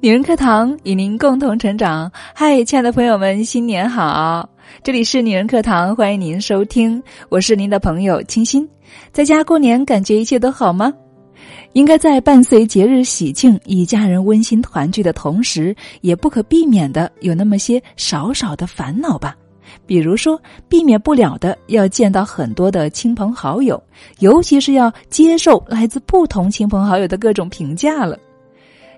女人课堂与您共同成长。嗨，亲爱的朋友们，新年好！这里是女人课堂，欢迎您收听，我是您的朋友清新。在家过年，感觉一切都好吗？应该在伴随节日喜庆、与家人温馨团聚的同时，也不可避免的有那么些少少的烦恼吧。比如说，避免不了的要见到很多的亲朋好友，尤其是要接受来自不同亲朋好友的各种评价了。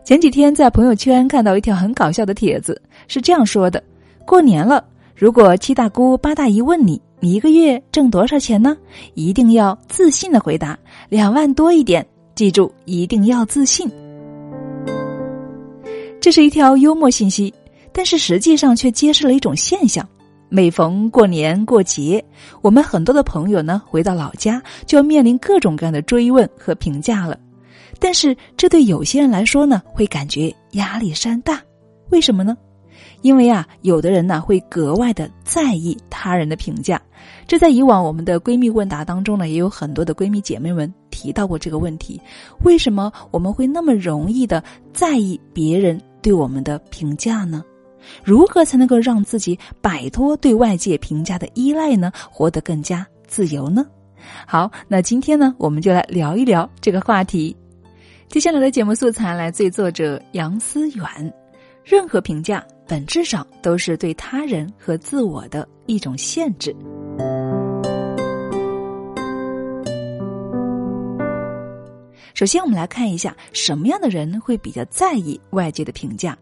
前几天在朋友圈看到一条很搞笑的帖子，是这样说的：过年了，如果七大姑八大姨问你，你一个月挣多少钱呢？一定要自信的回答两万多一点。记住，一定要自信。这是一条幽默信息，但是实际上却揭示了一种现象。每逢过年过节，我们很多的朋友呢，回到老家就要面临各种各样的追问和评价了。但是这对有些人来说呢，会感觉压力山大。为什么呢？因为啊，有的人呢会格外的在意他人的评价。这在以往我们的闺蜜问答当中呢，也有很多的闺蜜姐妹们提到过这个问题：为什么我们会那么容易的在意别人对我们的评价呢？如何才能够让自己摆脱对外界评价的依赖呢？活得更加自由呢？好，那今天呢，我们就来聊一聊这个话题。接下来的节目素材来自于作者杨思远。任何评价本质上都是对他人和自我的一种限制。首先，我们来看一下什么样的人会比较在意外界的评价。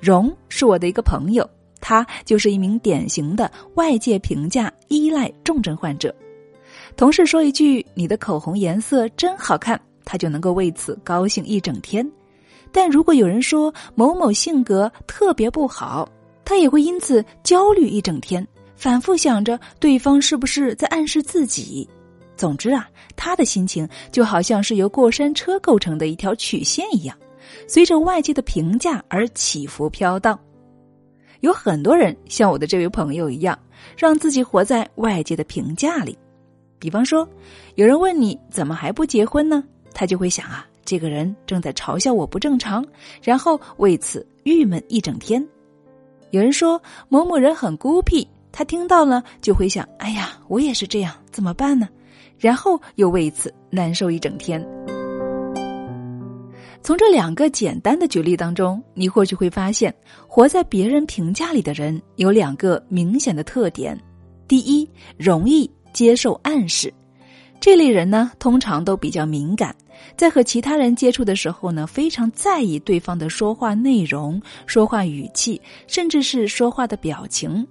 荣是我的一个朋友，他就是一名典型的外界评价依赖重症患者。同事说一句“你的口红颜色真好看”，他就能够为此高兴一整天；但如果有人说某某性格特别不好，他也会因此焦虑一整天，反复想着对方是不是在暗示自己。总之啊，他的心情就好像是由过山车构成的一条曲线一样。随着外界的评价而起伏飘荡，有很多人像我的这位朋友一样，让自己活在外界的评价里。比方说，有人问你怎么还不结婚呢？他就会想啊，这个人正在嘲笑我不正常，然后为此郁闷一整天。有人说某某人很孤僻，他听到了就会想，哎呀，我也是这样，怎么办呢？然后又为此难受一整天。从这两个简单的举例当中，你或许会发现，活在别人评价里的人有两个明显的特点：第一，容易接受暗示。这类人呢，通常都比较敏感，在和其他人接触的时候呢，非常在意对方的说话内容、说话语气，甚至是说话的表情。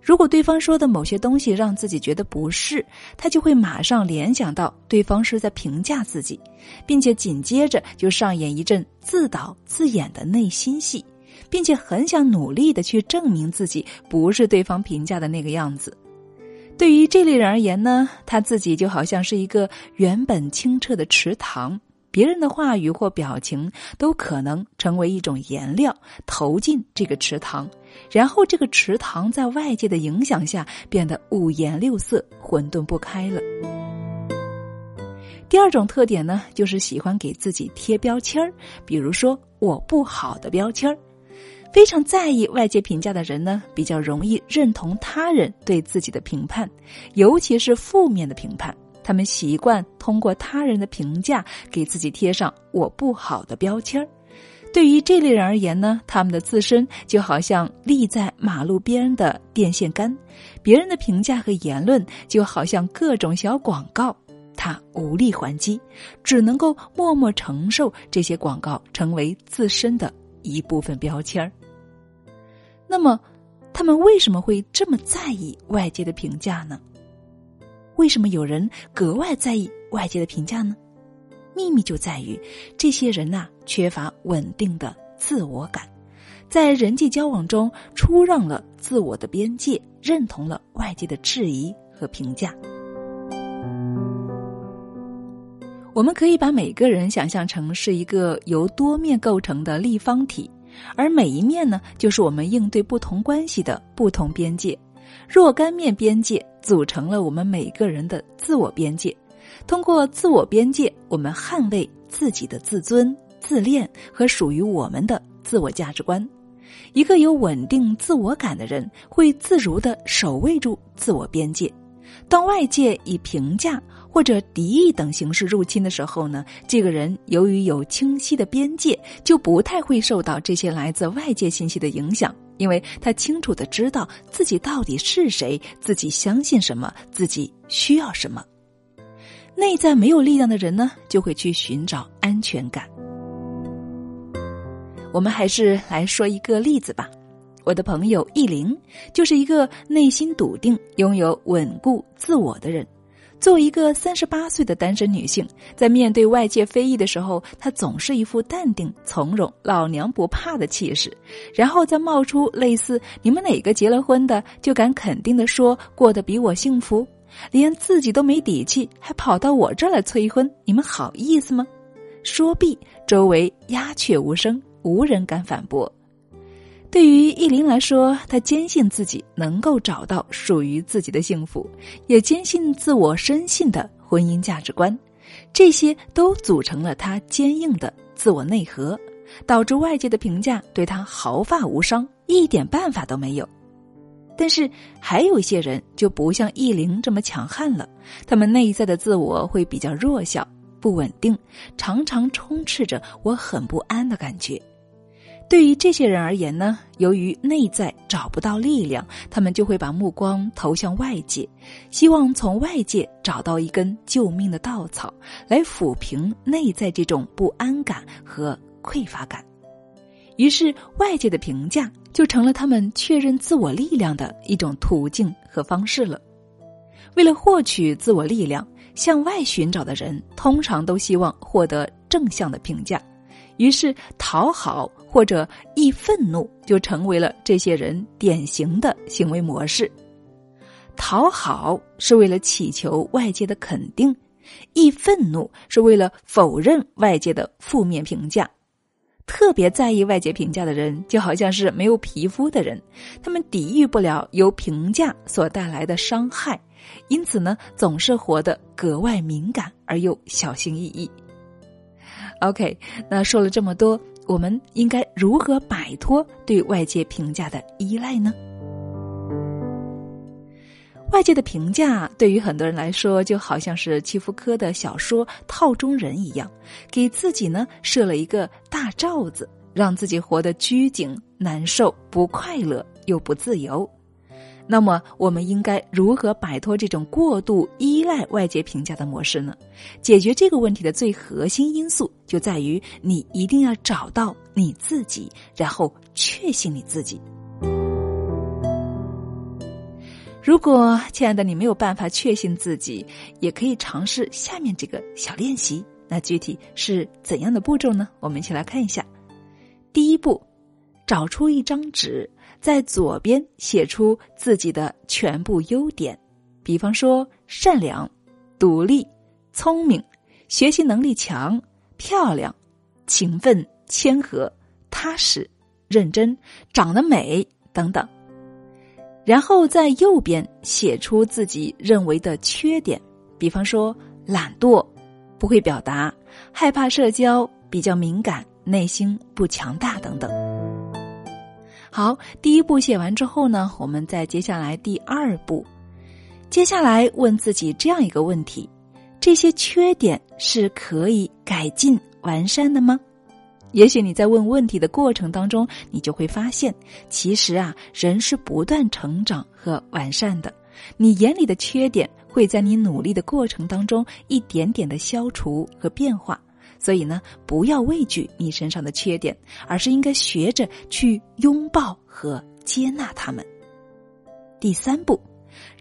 如果对方说的某些东西让自己觉得不适，他就会马上联想到对方是在评价自己，并且紧接着就上演一阵自导自演的内心戏，并且很想努力的去证明自己不是对方评价的那个样子。对于这类人而言呢，他自己就好像是一个原本清澈的池塘。别人的话语或表情都可能成为一种颜料，投进这个池塘，然后这个池塘在外界的影响下变得五颜六色、混沌不开了。第二种特点呢，就是喜欢给自己贴标签儿，比如说“我不好的”标签儿。非常在意外界评价的人呢，比较容易认同他人对自己的评判，尤其是负面的评判。他们习惯通过他人的评价给自己贴上“我不好的”标签儿。对于这类人而言呢，他们的自身就好像立在马路边的电线杆，别人的评价和言论就好像各种小广告，他无力还击，只能够默默承受这些广告成为自身的一部分标签儿。那么，他们为什么会这么在意外界的评价呢？为什么有人格外在意外界的评价呢？秘密就在于这些人呐缺乏稳定的自我感，在人际交往中出让了自我的边界，认同了外界的质疑和评价。我们可以把每个人想象成是一个由多面构成的立方体，而每一面呢，就是我们应对不同关系的不同边界。若干面边界组成了我们每个人的自我边界，通过自我边界，我们捍卫自己的自尊、自恋和属于我们的自我价值观。一个有稳定自我感的人，会自如的守卫住自我边界。当外界以评价或者敌意等形式入侵的时候呢，这个人由于有清晰的边界，就不太会受到这些来自外界信息的影响，因为他清楚的知道自己到底是谁，自己相信什么，自己需要什么。内在没有力量的人呢，就会去寻找安全感。我们还是来说一个例子吧。我的朋友易玲就是一个内心笃定、拥有稳固自我的人。作为一个三十八岁的单身女性，在面对外界非议的时候，她总是一副淡定从容、老娘不怕的气势，然后再冒出类似“你们哪个结了婚的就敢肯定的说过得比我幸福？连自己都没底气，还跑到我这儿来催婚，你们好意思吗？”说毕，周围鸦雀无声，无人敢反驳。对于意林来说，他坚信自己能够找到属于自己的幸福，也坚信自我深信的婚姻价值观，这些都组成了他坚硬的自我内核，导致外界的评价对他毫发无伤，一点办法都没有。但是还有一些人就不像意林这么强悍了，他们内在的自我会比较弱小、不稳定，常常充斥着我很不安的感觉。对于这些人而言呢，由于内在找不到力量，他们就会把目光投向外界，希望从外界找到一根救命的稻草，来抚平内在这种不安感和匮乏感。于是，外界的评价就成了他们确认自我力量的一种途径和方式了。为了获取自我力量，向外寻找的人通常都希望获得正向的评价。于是，讨好或者易愤怒就成为了这些人典型的行为模式。讨好是为了祈求外界的肯定，易愤怒是为了否认外界的负面评价。特别在意外界评价的人，就好像是没有皮肤的人，他们抵御不了由评价所带来的伤害，因此呢，总是活得格外敏感而又小心翼翼。OK，那说了这么多，我们应该如何摆脱对外界评价的依赖呢？外界的评价对于很多人来说，就好像是契夫科的小说套中人一样，给自己呢设了一个大罩子，让自己活得拘谨、难受、不快乐又不自由。那么，我们应该如何摆脱这种过度依赖外界评价的模式呢？解决这个问题的最核心因素就在于你一定要找到你自己，然后确信你自己。如果亲爱的你没有办法确信自己，也可以尝试下面这个小练习。那具体是怎样的步骤呢？我们一起来看一下。第一步，找出一张纸。在左边写出自己的全部优点，比方说善良、独立、聪明、学习能力强、漂亮、勤奋、谦和、踏实、认真、长得美等等。然后在右边写出自己认为的缺点，比方说懒惰、不会表达、害怕社交、比较敏感、内心不强大等等。好，第一步写完之后呢，我们再接下来第二步，接下来问自己这样一个问题：这些缺点是可以改进完善的吗？也许你在问问题的过程当中，你就会发现，其实啊，人是不断成长和完善的。你眼里的缺点，会在你努力的过程当中一点点的消除和变化。所以呢，不要畏惧你身上的缺点，而是应该学着去拥抱和接纳他们。第三步，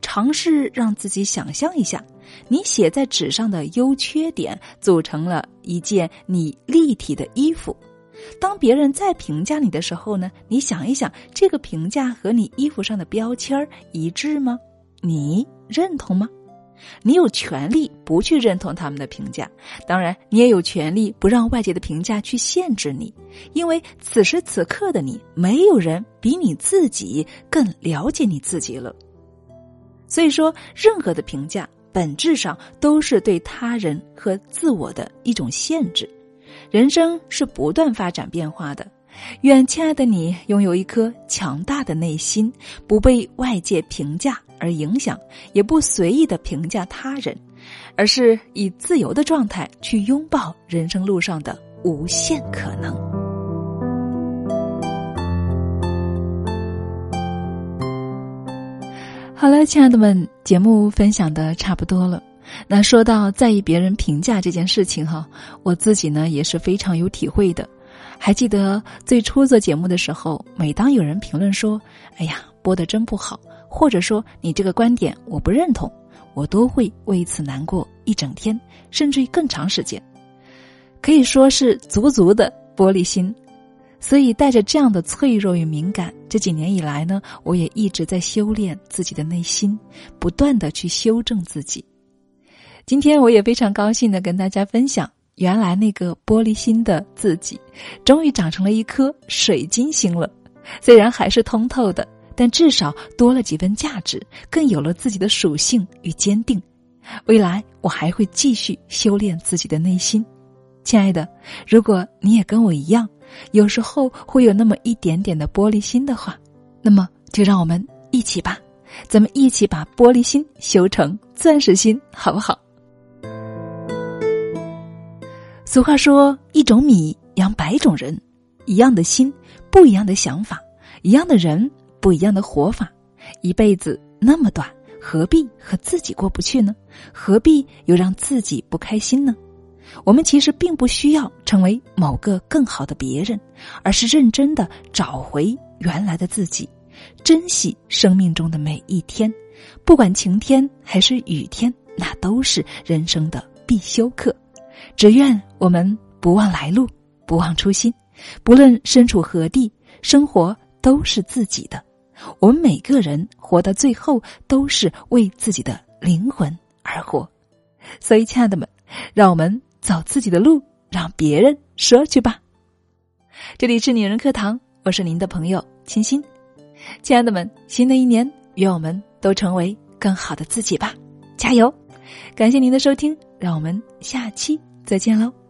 尝试让自己想象一下，你写在纸上的优缺点组成了一件你立体的衣服。当别人在评价你的时候呢，你想一想，这个评价和你衣服上的标签一致吗？你认同吗？你有权利不去认同他们的评价，当然，你也有权利不让外界的评价去限制你，因为此时此刻的你，没有人比你自己更了解你自己了。所以说，任何的评价本质上都是对他人和自我的一种限制。人生是不断发展变化的。愿亲爱的你拥有一颗强大的内心，不被外界评价而影响，也不随意的评价他人，而是以自由的状态去拥抱人生路上的无限可能。好了，亲爱的们，节目分享的差不多了。那说到在意别人评价这件事情哈，我自己呢也是非常有体会的。还记得最初做节目的时候，每当有人评论说“哎呀，播的真不好”，或者说“你这个观点我不认同”，我都会为此难过一整天，甚至于更长时间，可以说是足足的玻璃心。所以带着这样的脆弱与敏感，这几年以来呢，我也一直在修炼自己的内心，不断的去修正自己。今天我也非常高兴的跟大家分享。原来那个玻璃心的自己，终于长成了一颗水晶心了。虽然还是通透的，但至少多了几分价值，更有了自己的属性与坚定。未来我还会继续修炼自己的内心。亲爱的，如果你也跟我一样，有时候会有那么一点点的玻璃心的话，那么就让我们一起吧，咱们一起把玻璃心修成钻石心，好不好？俗话说：“一种米养百种人，一样的心，不一样的想法；一样的人，不一样的活法。一辈子那么短，何必和自己过不去呢？何必又让自己不开心呢？我们其实并不需要成为某个更好的别人，而是认真的找回原来的自己，珍惜生命中的每一天，不管晴天还是雨天，那都是人生的必修课。”只愿我们不忘来路，不忘初心，不论身处何地，生活都是自己的。我们每个人活到最后，都是为自己的灵魂而活。所以，亲爱的们，让我们走自己的路，让别人说去吧。这里是女人课堂，我是您的朋友清新。亲爱的们，新的一年，愿我们都成为更好的自己吧！加油！感谢您的收听，让我们下期。再见喽。